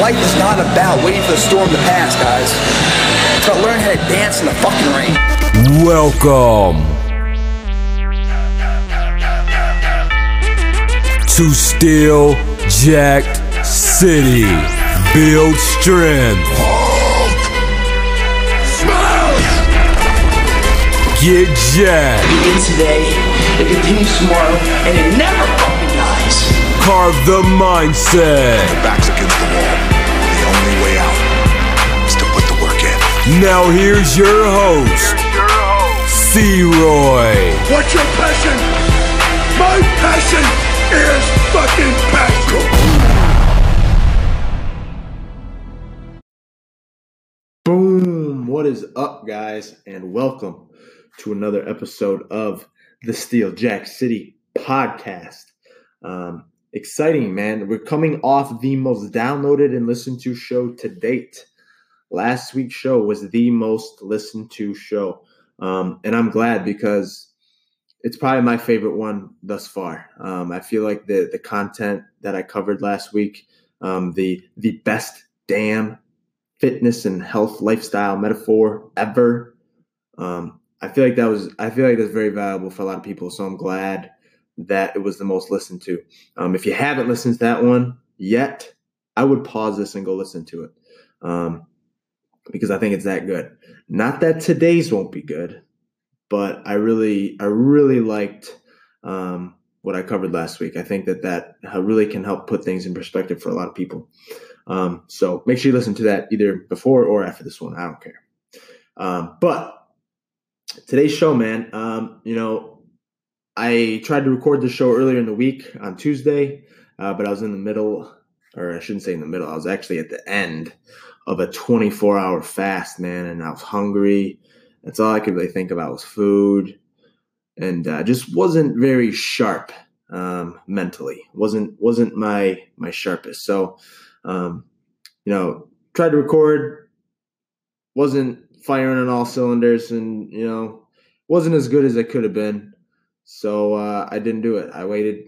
Life is not about waiting for the storm to pass, guys. It's about learning how to dance in the fucking rain. Welcome to Steel Jacked City. Build strength. Get jacked. begins today, it continues tomorrow, and it never fucking dies. Carve the mindset. backs against the wall. Now here's your host, C-Roy. What's your passion? My passion is fucking passion. Boom! What is up, guys? And welcome to another episode of the Steel Jack City podcast. Um, exciting, man. We're coming off the most downloaded and listened to show to date. Last week's show was the most listened to show. Um, and I'm glad because it's probably my favorite one thus far. Um, I feel like the the content that I covered last week, um, the the best damn fitness and health lifestyle metaphor ever. Um, I feel like that was I feel like that's very valuable for a lot of people. So I'm glad that it was the most listened to. Um, if you haven't listened to that one yet, I would pause this and go listen to it um, because I think it's that good. Not that today's won't be good, but I really I really liked um, what I covered last week. I think that that really can help put things in perspective for a lot of people. Um, so make sure you listen to that either before or after this one. I don't care. Um, but today's show, man, um, you know, I tried to record the show earlier in the week on Tuesday, uh, but I was in the middle, or I shouldn't say in the middle, I was actually at the end of a 24 hour fast, man, and I was hungry. That's all I could really think about was food and uh, just wasn't very sharp um, mentally. wasn't wasn't my my sharpest. So, um, you know, tried to record, wasn't firing on all cylinders, and you know, wasn't as good as it could have been. So uh, I didn't do it. I waited,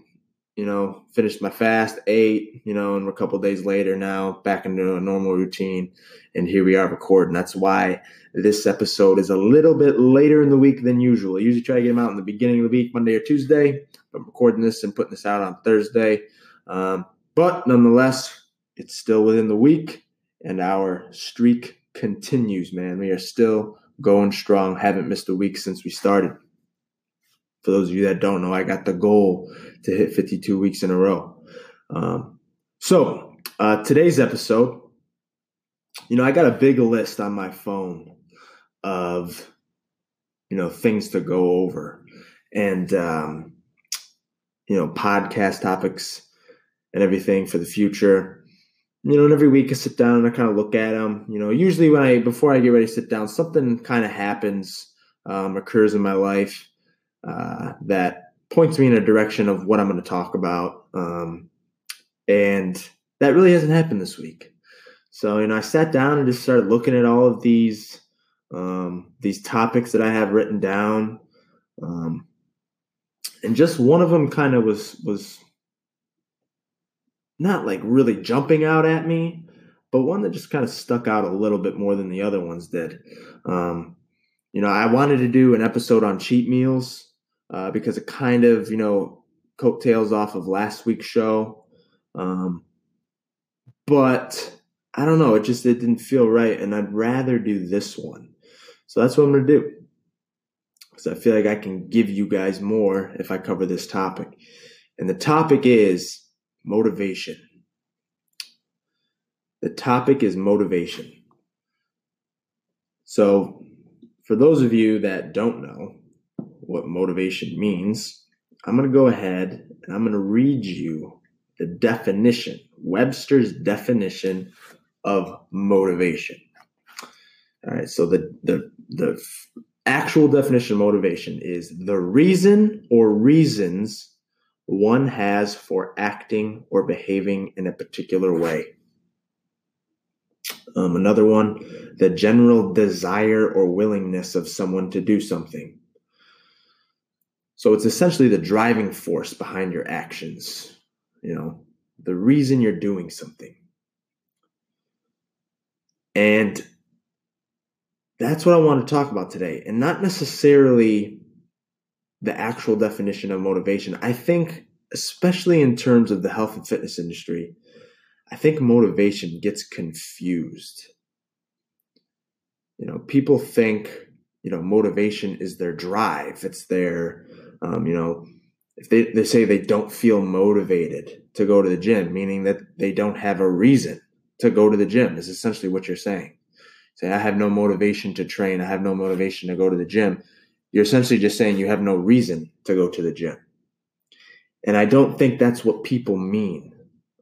you know, finished my fast, ate, you know, and we're a couple days later now back into a normal routine, and here we are recording. That's why this episode is a little bit later in the week than usual. I usually try to get them out in the beginning of the week, Monday or Tuesday. I'm recording this and putting this out on Thursday. Um, but nonetheless, it's still within the week, and our streak continues, man. We are still going strong. Haven't missed a week since we started. For those of you that don't know, I got the goal to hit 52 weeks in a row. Um, so, uh, today's episode, you know, I got a big list on my phone of, you know, things to go over and, um, you know, podcast topics and everything for the future. You know, and every week I sit down and I kind of look at them. You know, usually when I, before I get ready to sit down, something kind of happens, um, occurs in my life uh, that points me in a direction of what I'm going to talk about. Um, and that really hasn't happened this week. So, you know, I sat down and just started looking at all of these um, these topics that I have written down, um, and just one of them kind of was was not like really jumping out at me, but one that just kind of stuck out a little bit more than the other ones did. Um, you know, I wanted to do an episode on cheat meals uh, because it kind of, you know, coattails off of last week's show. Um, but I don't know, it just it didn't feel right, and I'd rather do this one. So that's what I'm gonna do. Because I feel like I can give you guys more if I cover this topic. And the topic is motivation. The topic is motivation. So, for those of you that don't know what motivation means, I'm going to go ahead and I'm going to read you the definition, Webster's definition of motivation. All right, so the the the actual definition of motivation is the reason or reasons one has for acting or behaving in a particular way. Um, another one, the general desire or willingness of someone to do something. So it's essentially the driving force behind your actions, you know, the reason you're doing something. And that's what I want to talk about today, and not necessarily the actual definition of motivation. I think, especially in terms of the health and fitness industry, I think motivation gets confused. You know, people think, you know, motivation is their drive. It's their, um, you know, if they, they say they don't feel motivated to go to the gym, meaning that they don't have a reason to go to the gym, is essentially what you're saying. Say, I have no motivation to train, I have no motivation to go to the gym. You're essentially just saying you have no reason to go to the gym. And I don't think that's what people mean.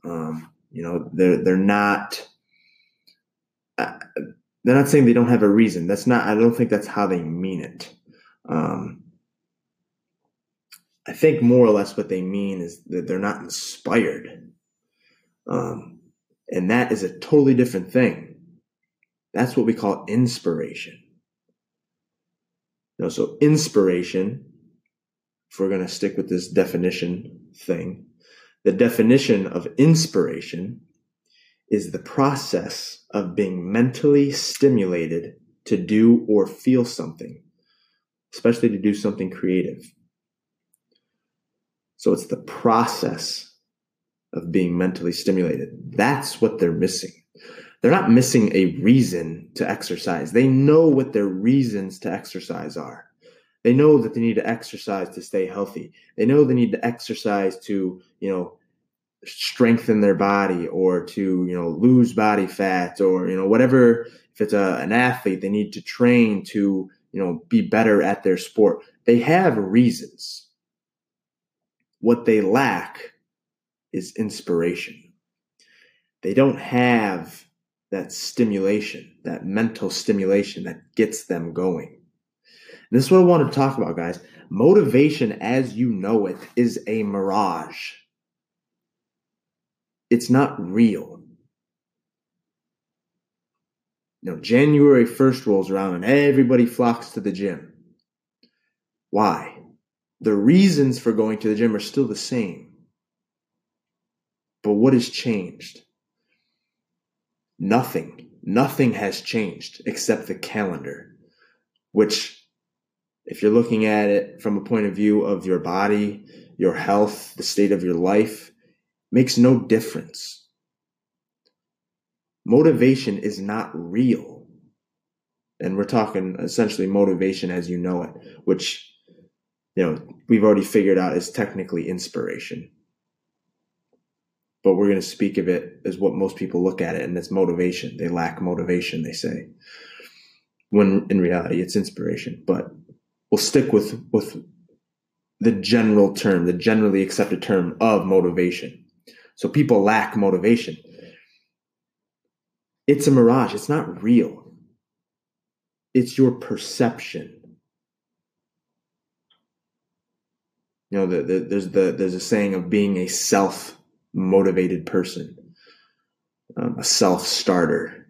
Um, you know, they're they're not. Uh, they're not saying they don't have a reason. That's not. I don't think that's how they mean it. Um, I think more or less what they mean is that they're not inspired. Um, and that is a totally different thing. That's what we call inspiration. You so inspiration, if we're going to stick with this definition thing, the definition of inspiration is the process of being mentally stimulated to do or feel something, especially to do something creative. So it's the process of being mentally stimulated. That's what they're missing. They're not missing a reason to exercise. They know what their reasons to exercise are. They know that they need to exercise to stay healthy. They know they need to exercise to, you know, strengthen their body or to, you know, lose body fat or, you know, whatever. If it's a, an athlete, they need to train to, you know, be better at their sport. They have reasons what they lack is inspiration. They don't have that stimulation, that mental stimulation that gets them going. And this is what I want to talk about, guys. Motivation as you know it is a mirage. It's not real. You know, January 1st rolls around and everybody flocks to the gym. Why? The reasons for going to the gym are still the same. But what has changed? Nothing. Nothing has changed except the calendar, which, if you're looking at it from a point of view of your body, your health, the state of your life, makes no difference. Motivation is not real. And we're talking essentially motivation as you know it, which you know, we've already figured out is technically inspiration. But we're going to speak of it as what most people look at it, and it's motivation. They lack motivation, they say. When in reality, it's inspiration. But we'll stick with, with the general term, the generally accepted term of motivation. So people lack motivation. It's a mirage, it's not real. It's your perception You know, the, the, there's the there's a saying of being a self motivated person, um, a self starter.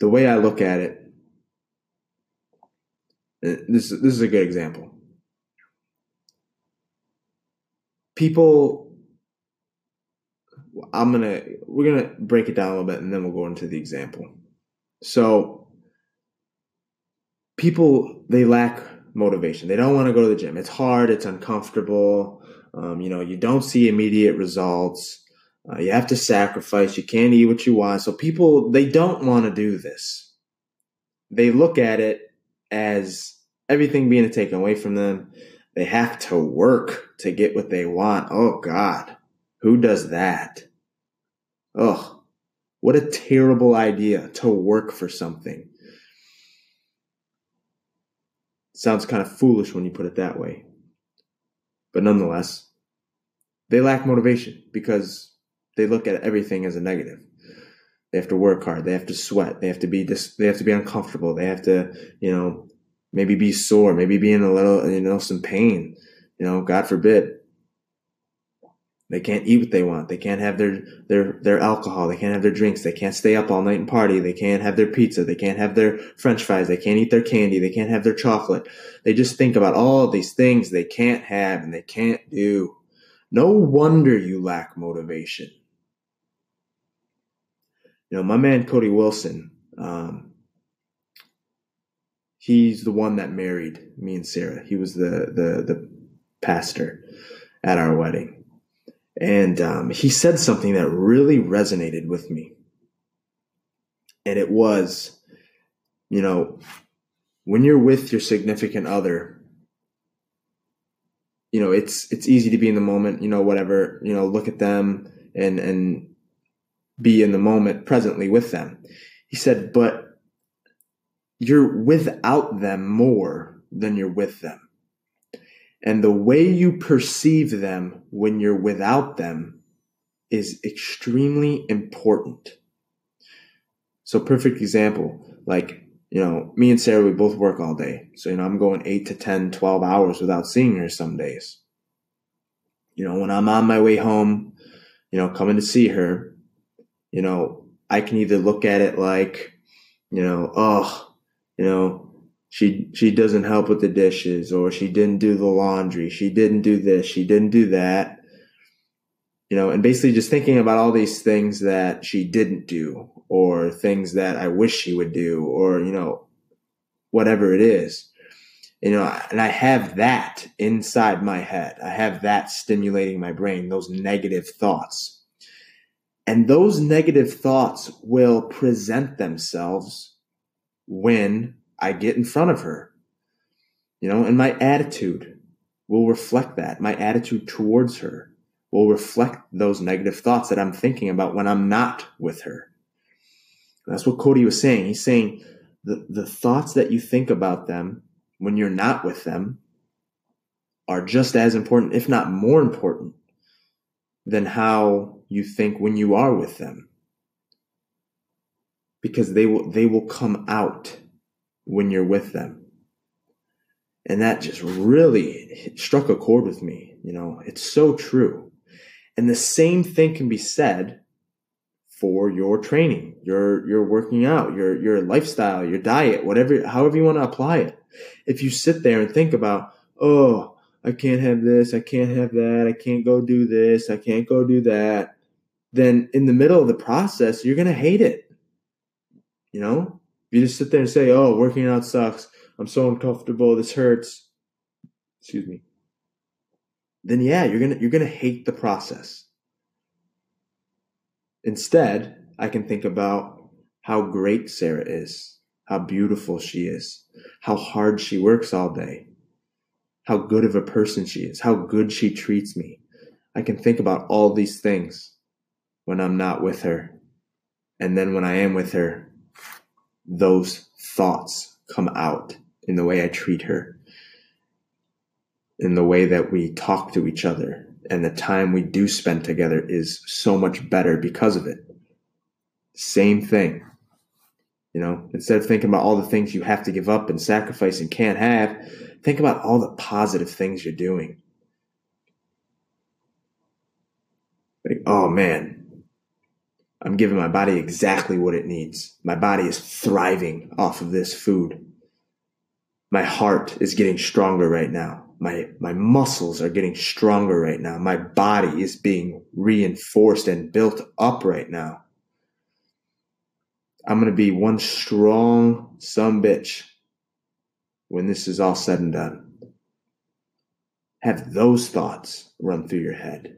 The way I look at it, uh, this this is a good example. People, I'm gonna we're gonna break it down a little bit, and then we'll go into the example. So people they lack motivation. They don't want to go to the gym. It's hard. It's uncomfortable. Um, you know, you don't see immediate results. Uh, you have to sacrifice. You can't eat what you want. So people they don't want to do this. They look at it as everything being taken away from them. They have to work to get what they want. Oh God, who does that? Ugh, what a terrible idea to work for something. Sounds kind of foolish when you put it that way. But nonetheless, they lack motivation because they look at everything as a negative. They have to work hard. They have to sweat. They have to be dis- they have to be uncomfortable. They have to, you know, maybe be sore, maybe be in a little, you know, some pain. You know, God forbid. They can't eat what they want. They can't have their, their, their alcohol. They can't have their drinks. They can't stay up all night and party. They can't have their pizza. They can't have their french fries. They can't eat their candy. They can't have their chocolate. They just think about all these things they can't have and they can't do. No wonder you lack motivation. You know, my man Cody Wilson, um, he's the one that married me and Sarah. He was the the the pastor at our wedding, and um, he said something that really resonated with me, and it was, you know, when you're with your significant other. You know, it's it's easy to be in the moment. You know, whatever. You know, look at them and and be in the moment presently with them. He said, but you're without them more than you're with them. And the way you perceive them when you're without them is extremely important. So, perfect example like, you know, me and Sarah, we both work all day. So, you know, I'm going 8 to 10, 12 hours without seeing her some days. You know, when I'm on my way home, you know, coming to see her, you know, I can either look at it like, you know, oh, you know, she she doesn't help with the dishes or she didn't do the laundry, she didn't do this, she didn't do that. You know, and basically just thinking about all these things that she didn't do or things that I wish she would do or, you know, whatever it is. You know, and I have that inside my head. I have that stimulating my brain, those negative thoughts. And those negative thoughts will present themselves when I get in front of her. You know, and my attitude will reflect that. My attitude towards her will reflect those negative thoughts that I'm thinking about when I'm not with her. That's what Cody was saying. He's saying the, the thoughts that you think about them when you're not with them are just as important, if not more important, than how you think when you are with them because they will they will come out when you're with them. And that just really struck a chord with me you know it's so true. And the same thing can be said for your training your your working out your your lifestyle your diet whatever however you want to apply it. If you sit there and think about oh i can't have this i can't have that i can't go do this i can't go do that then in the middle of the process you're going to hate it. You know, if you just sit there and say, "Oh, working out sucks. I'm so uncomfortable. This hurts." Excuse me. Then yeah, you're gonna you're gonna hate the process. Instead, I can think about how great Sarah is, how beautiful she is, how hard she works all day, how good of a person she is, how good she treats me. I can think about all these things when I'm not with her. And then when I am with her, those thoughts come out in the way I treat her, in the way that we talk to each other, and the time we do spend together is so much better because of it. Same thing. You know, instead of thinking about all the things you have to give up and sacrifice and can't have, think about all the positive things you're doing. Like, oh man, I'm giving my body exactly what it needs. My body is thriving off of this food. My heart is getting stronger right now. My, my muscles are getting stronger right now. My body is being reinforced and built up right now. I'm going to be one strong some bitch when this is all said and done. Have those thoughts run through your head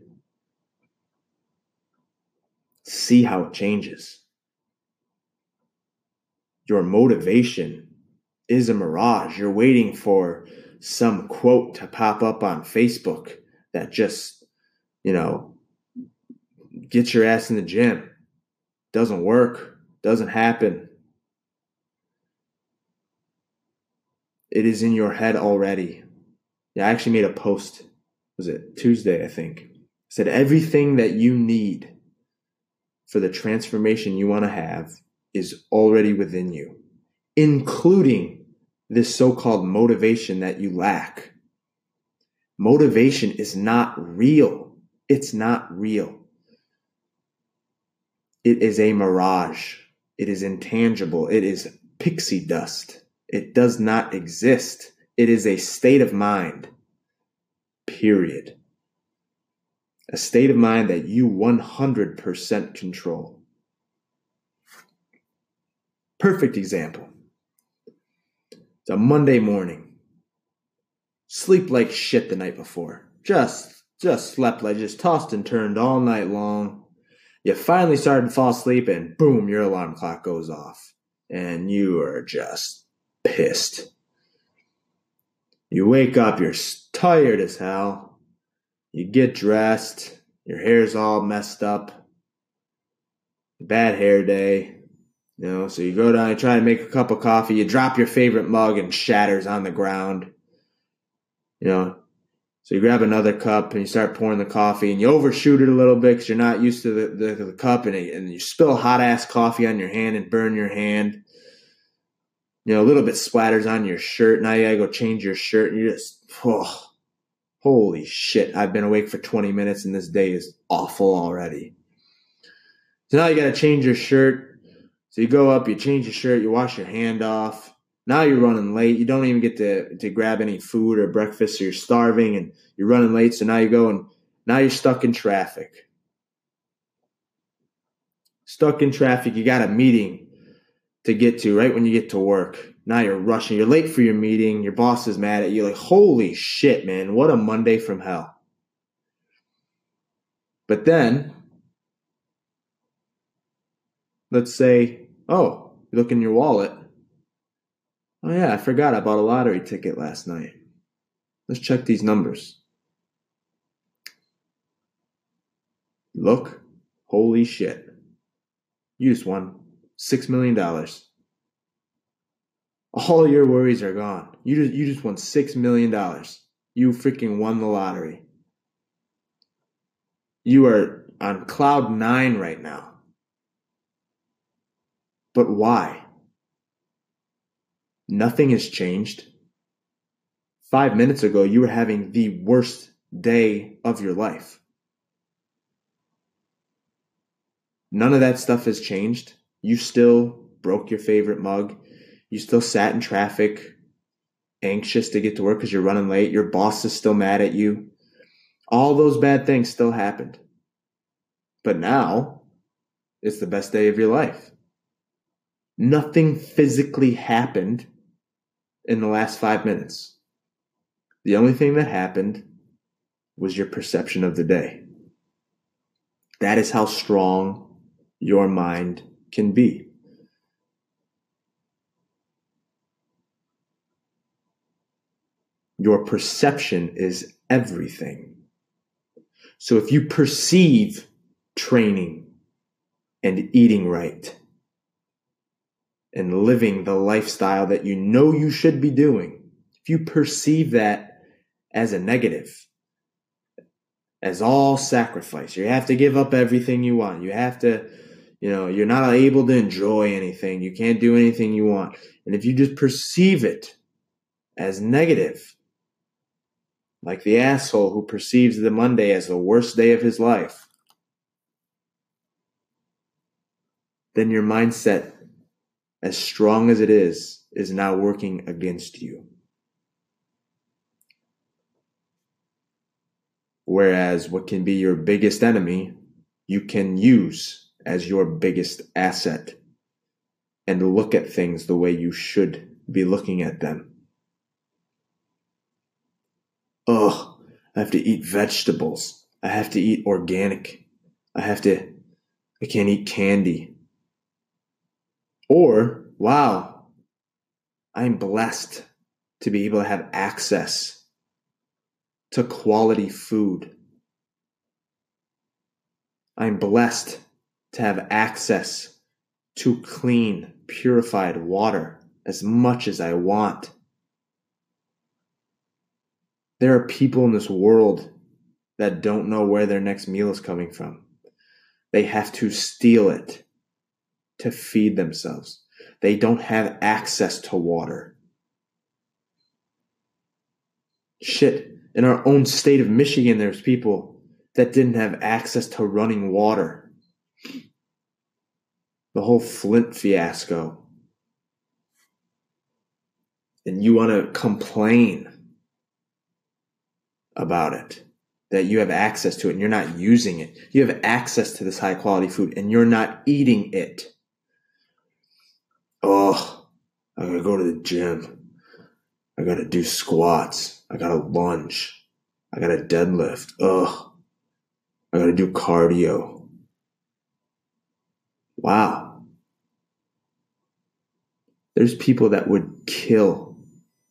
see how it changes. Your motivation is a mirage. You're waiting for some quote to pop up on Facebook that just, you know, get your ass in the gym. Doesn't work, doesn't happen. It is in your head already. Yeah, I actually made a post. Was it Tuesday, I think? Said everything that you need for the transformation you want to have is already within you, including this so called motivation that you lack. Motivation is not real. It's not real. It is a mirage. It is intangible. It is pixie dust. It does not exist. It is a state of mind. Period. A state of mind that you 100% control. Perfect example. It's a Monday morning. Sleep like shit the night before. Just just slept like just tossed and turned all night long. You finally start to fall asleep and boom, your alarm clock goes off. And you are just pissed. You wake up, you're tired as hell. You get dressed, your hair's all messed up. Bad hair day. You know, so you go down, you try to make a cup of coffee, you drop your favorite mug and shatters on the ground. You know, so you grab another cup and you start pouring the coffee and you overshoot it a little bit because you're not used to the, the, the cup and, it, and you spill hot ass coffee on your hand and burn your hand. You know, a little bit splatters on your shirt. Now you gotta go change your shirt and you just, oh, holy shit. I've been awake for 20 minutes and this day is awful already. So now you gotta change your shirt so you go up, you change your shirt, you wash your hand off. Now you're running late. You don't even get to, to grab any food or breakfast, so you're starving and you're running late. So now you go and now you're stuck in traffic. Stuck in traffic, you got a meeting to get to right when you get to work. Now you're rushing, you're late for your meeting, your boss is mad at you. Like, holy shit, man, what a Monday from hell. But then, let's say Oh, you look in your wallet. Oh, yeah, I forgot I bought a lottery ticket last night. Let's check these numbers. Look, holy shit. You just won $6 million. All your worries are gone. You just, you just won $6 million. You freaking won the lottery. You are on cloud nine right now. But why? Nothing has changed. Five minutes ago, you were having the worst day of your life. None of that stuff has changed. You still broke your favorite mug. You still sat in traffic, anxious to get to work because you're running late. Your boss is still mad at you. All those bad things still happened. But now, it's the best day of your life. Nothing physically happened in the last five minutes. The only thing that happened was your perception of the day. That is how strong your mind can be. Your perception is everything. So if you perceive training and eating right, and living the lifestyle that you know you should be doing, if you perceive that as a negative, as all sacrifice, you have to give up everything you want. You have to, you know, you're not able to enjoy anything. You can't do anything you want. And if you just perceive it as negative, like the asshole who perceives the Monday as the worst day of his life, then your mindset as strong as it is, is now working against you. Whereas what can be your biggest enemy, you can use as your biggest asset and look at things the way you should be looking at them. Oh, I have to eat vegetables. I have to eat organic. I have to, I can't eat candy. Or, wow, I'm blessed to be able to have access to quality food. I'm blessed to have access to clean, purified water as much as I want. There are people in this world that don't know where their next meal is coming from. They have to steal it to feed themselves. They don't have access to water. Shit, in our own state of Michigan, there's people that didn't have access to running water. The whole Flint fiasco. And you want to complain about it. that you have access to it and you're not using it. You have access to this high quality food and you're not eating it. Oh, I gotta go to the gym. I gotta do squats. I gotta lunge. I gotta deadlift. Ugh. I gotta do cardio. Wow. There's people that would kill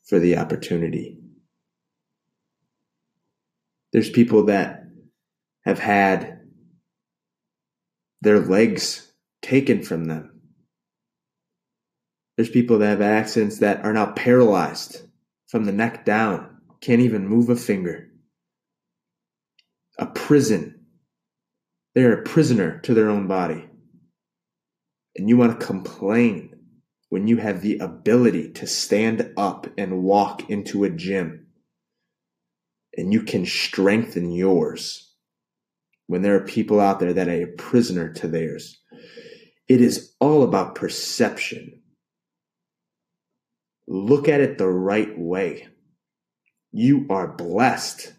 for the opportunity. There's people that have had their legs taken from them. There's people that have accidents that are now paralyzed from the neck down, can't even move a finger. A prison. They're a prisoner to their own body. And you want to complain when you have the ability to stand up and walk into a gym and you can strengthen yours when there are people out there that are a prisoner to theirs. It is all about perception. Look at it the right way. You are blessed.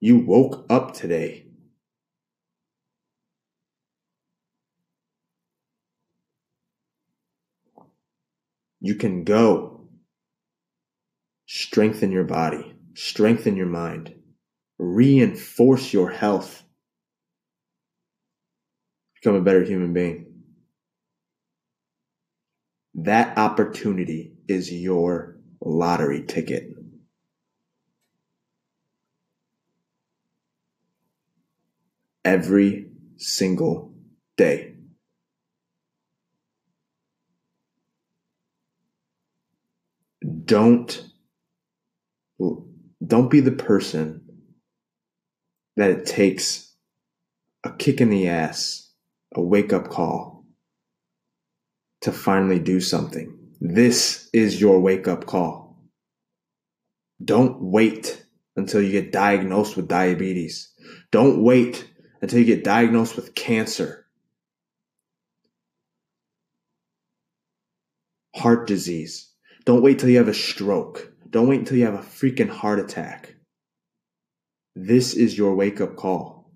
You woke up today. You can go. Strengthen your body, strengthen your mind, reinforce your health, become a better human being. That opportunity is your lottery ticket. Every single day. Don't don't be the person that it takes a kick in the ass, a wake up call to finally do something. This is your wake up call. Don't wait until you get diagnosed with diabetes. Don't wait until you get diagnosed with cancer, heart disease. Don't wait till you have a stroke. Don't wait until you have a freaking heart attack. This is your wake up call.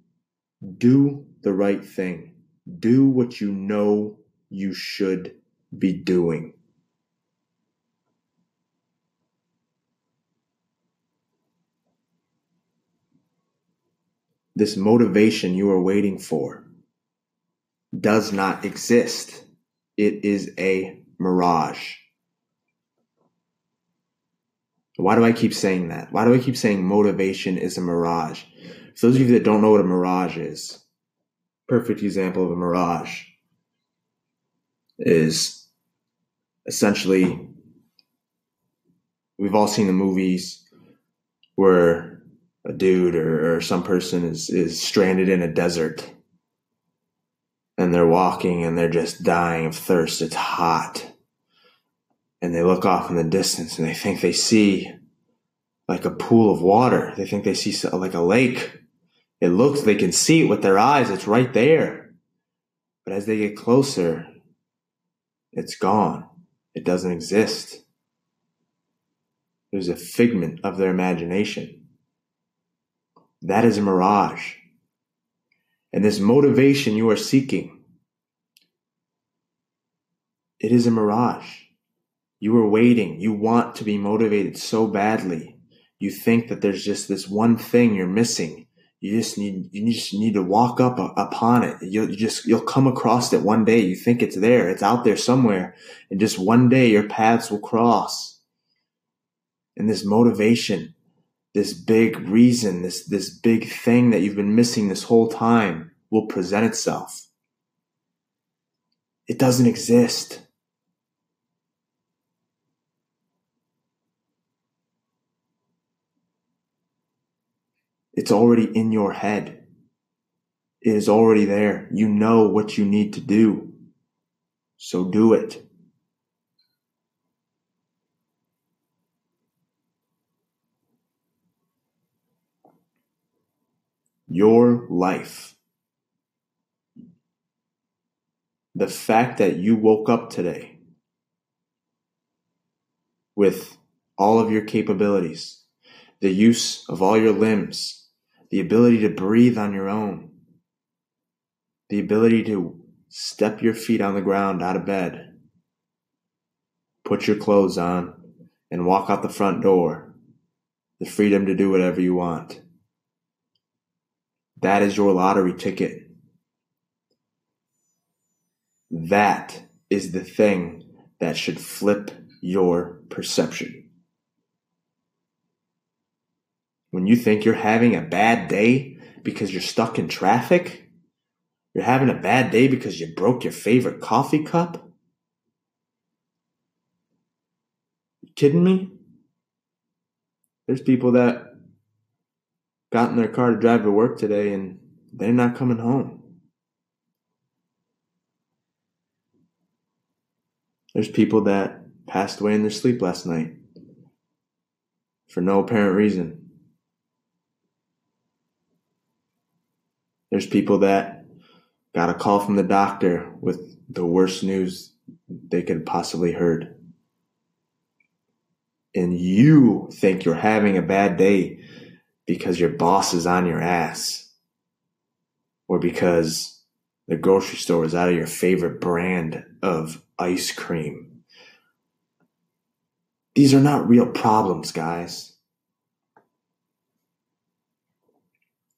Do the right thing. Do what you know you should be doing. This motivation you are waiting for does not exist. It is a mirage. Why do I keep saying that? Why do I keep saying motivation is a mirage? For those of you that don't know what a mirage is, perfect example of a mirage is essentially we've all seen the movies where a dude or, or some person is, is stranded in a desert and they're walking and they're just dying of thirst. It's hot and they look off in the distance and they think they see like a pool of water. They think they see like a lake. It looks, they can see it with their eyes. It's right there. But as they get closer, it's gone. It doesn't exist. It was a figment of their imagination. That is a mirage. And this motivation you are seeking, it is a mirage. You are waiting. You want to be motivated so badly. You think that there's just this one thing you're missing. You just need you just need to walk up upon it. You'll you just you'll come across it one day. You think it's there. It's out there somewhere, and just one day your paths will cross. And this motivation, this big reason, this this big thing that you've been missing this whole time will present itself. It doesn't exist. It's already in your head. It is already there. You know what you need to do. So do it. Your life. The fact that you woke up today with all of your capabilities, the use of all your limbs, the ability to breathe on your own, the ability to step your feet on the ground out of bed, put your clothes on, and walk out the front door, the freedom to do whatever you want. That is your lottery ticket. That is the thing that should flip your perception. When you think you're having a bad day because you're stuck in traffic, you're having a bad day because you broke your favorite coffee cup. You kidding me? There's people that got in their car to drive to work today and they're not coming home. There's people that passed away in their sleep last night for no apparent reason. There's people that got a call from the doctor with the worst news they could possibly heard. And you think you're having a bad day because your boss is on your ass or because the grocery store is out of your favorite brand of ice cream. These are not real problems, guys.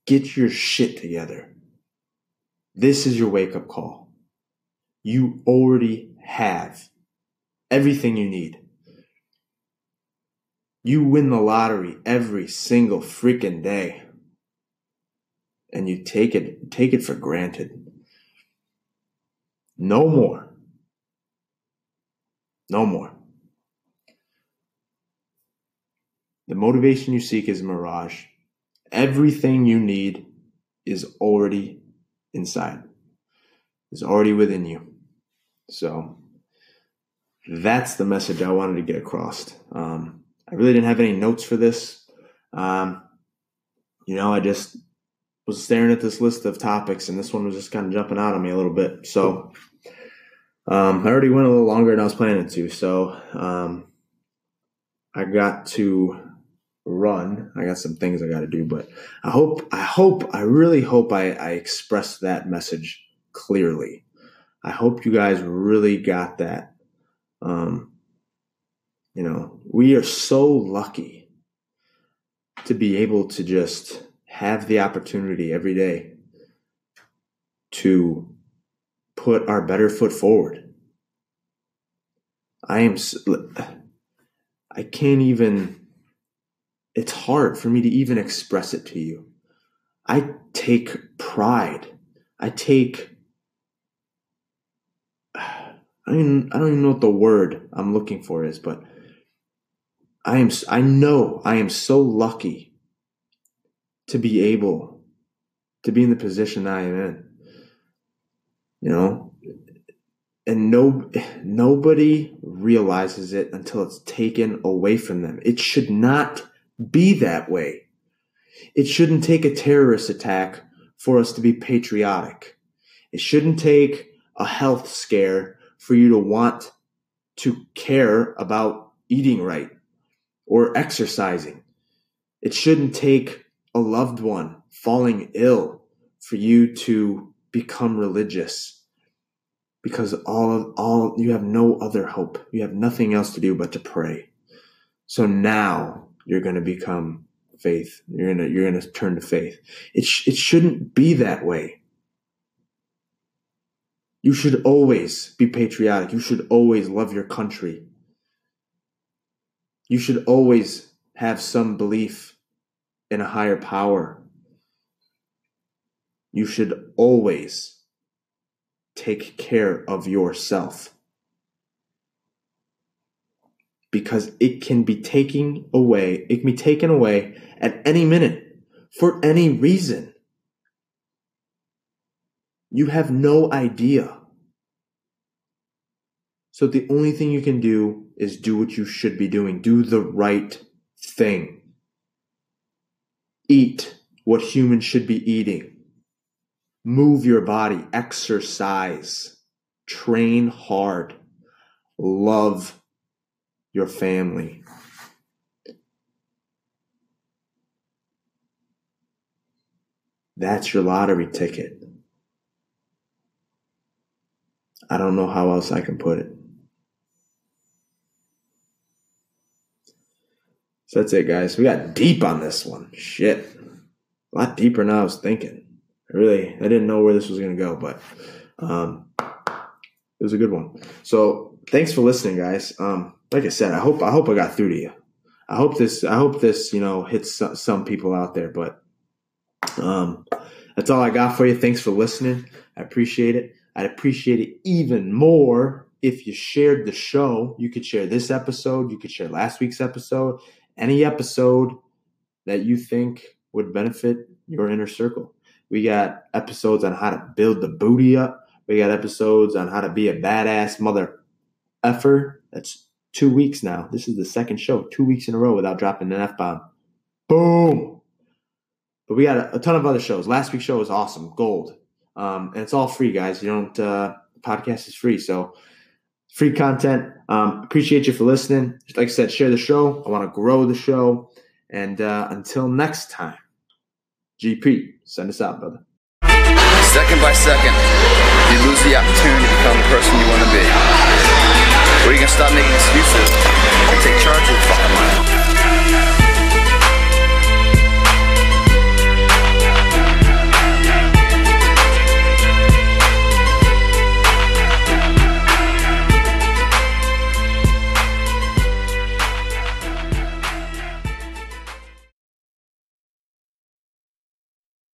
Get your shit together. This is your wake up call. You already have everything you need. You win the lottery every single freaking day. And you take it take it for granted. No more. No more. The motivation you seek is a mirage. Everything you need is already inside, is already within you. So that's the message I wanted to get across. Um, I really didn't have any notes for this. Um, you know, I just was staring at this list of topics, and this one was just kind of jumping out on me a little bit. So um, I already went a little longer than I was planning to. So um, I got to run. I got some things I got to do, but I hope, I hope, I really hope I, I expressed that message clearly. I hope you guys really got that. Um, you know, we are so lucky to be able to just have the opportunity every day to put our better foot forward. I am, I can't even it's hard for me to even express it to you. I take pride. I take I mean I don't even know what the word I'm looking for is, but I am I know I am so lucky to be able to be in the position I am in. You know, and no nobody realizes it until it's taken away from them. It should not be that way. It shouldn't take a terrorist attack for us to be patriotic. It shouldn't take a health scare for you to want to care about eating right or exercising. It shouldn't take a loved one falling ill for you to become religious because all of, all you have no other hope. You have nothing else to do but to pray. So now you're going to become faith. You're going to, you're going to turn to faith. It, sh- it shouldn't be that way. You should always be patriotic. You should always love your country. You should always have some belief in a higher power. You should always take care of yourself because it can be taken away. It can be taken away at any minute for any reason. You have no idea. So the only thing you can do is do what you should be doing. Do the right thing. Eat what humans should be eating. Move your body, exercise, train hard, love your family. That's your lottery ticket. I don't know how else I can put it. So that's it, guys. We got deep on this one. Shit. A lot deeper than I was thinking. I really, I didn't know where this was going to go, but um, it was a good one. So thanks for listening, guys. Um, like I said, I hope I hope I got through to you. I hope this I hope this you know hits some, people out there. But um, that's all I got for you. Thanks for listening. I appreciate it. I'd appreciate it even more if you shared the show. You could share this episode. You could share last week's episode. Any episode that you think would benefit your inner circle. We got episodes on how to build the booty up. We got episodes on how to be a badass mother effer. That's two weeks now. This is the second show, two weeks in a row without dropping an F bomb. Boom. But we got a, a, ton of other shows. Last week's show was awesome, gold. Um, and it's all free, guys. You don't, uh, podcast is free. So free content. Um, appreciate you for listening. Like I said, share the show. I want to grow the show. And uh, until next time, GP, send us out, brother. Second by second, you lose the opportunity to become the person you want to be. Or you can stop making excuses and take charge of the fucking life.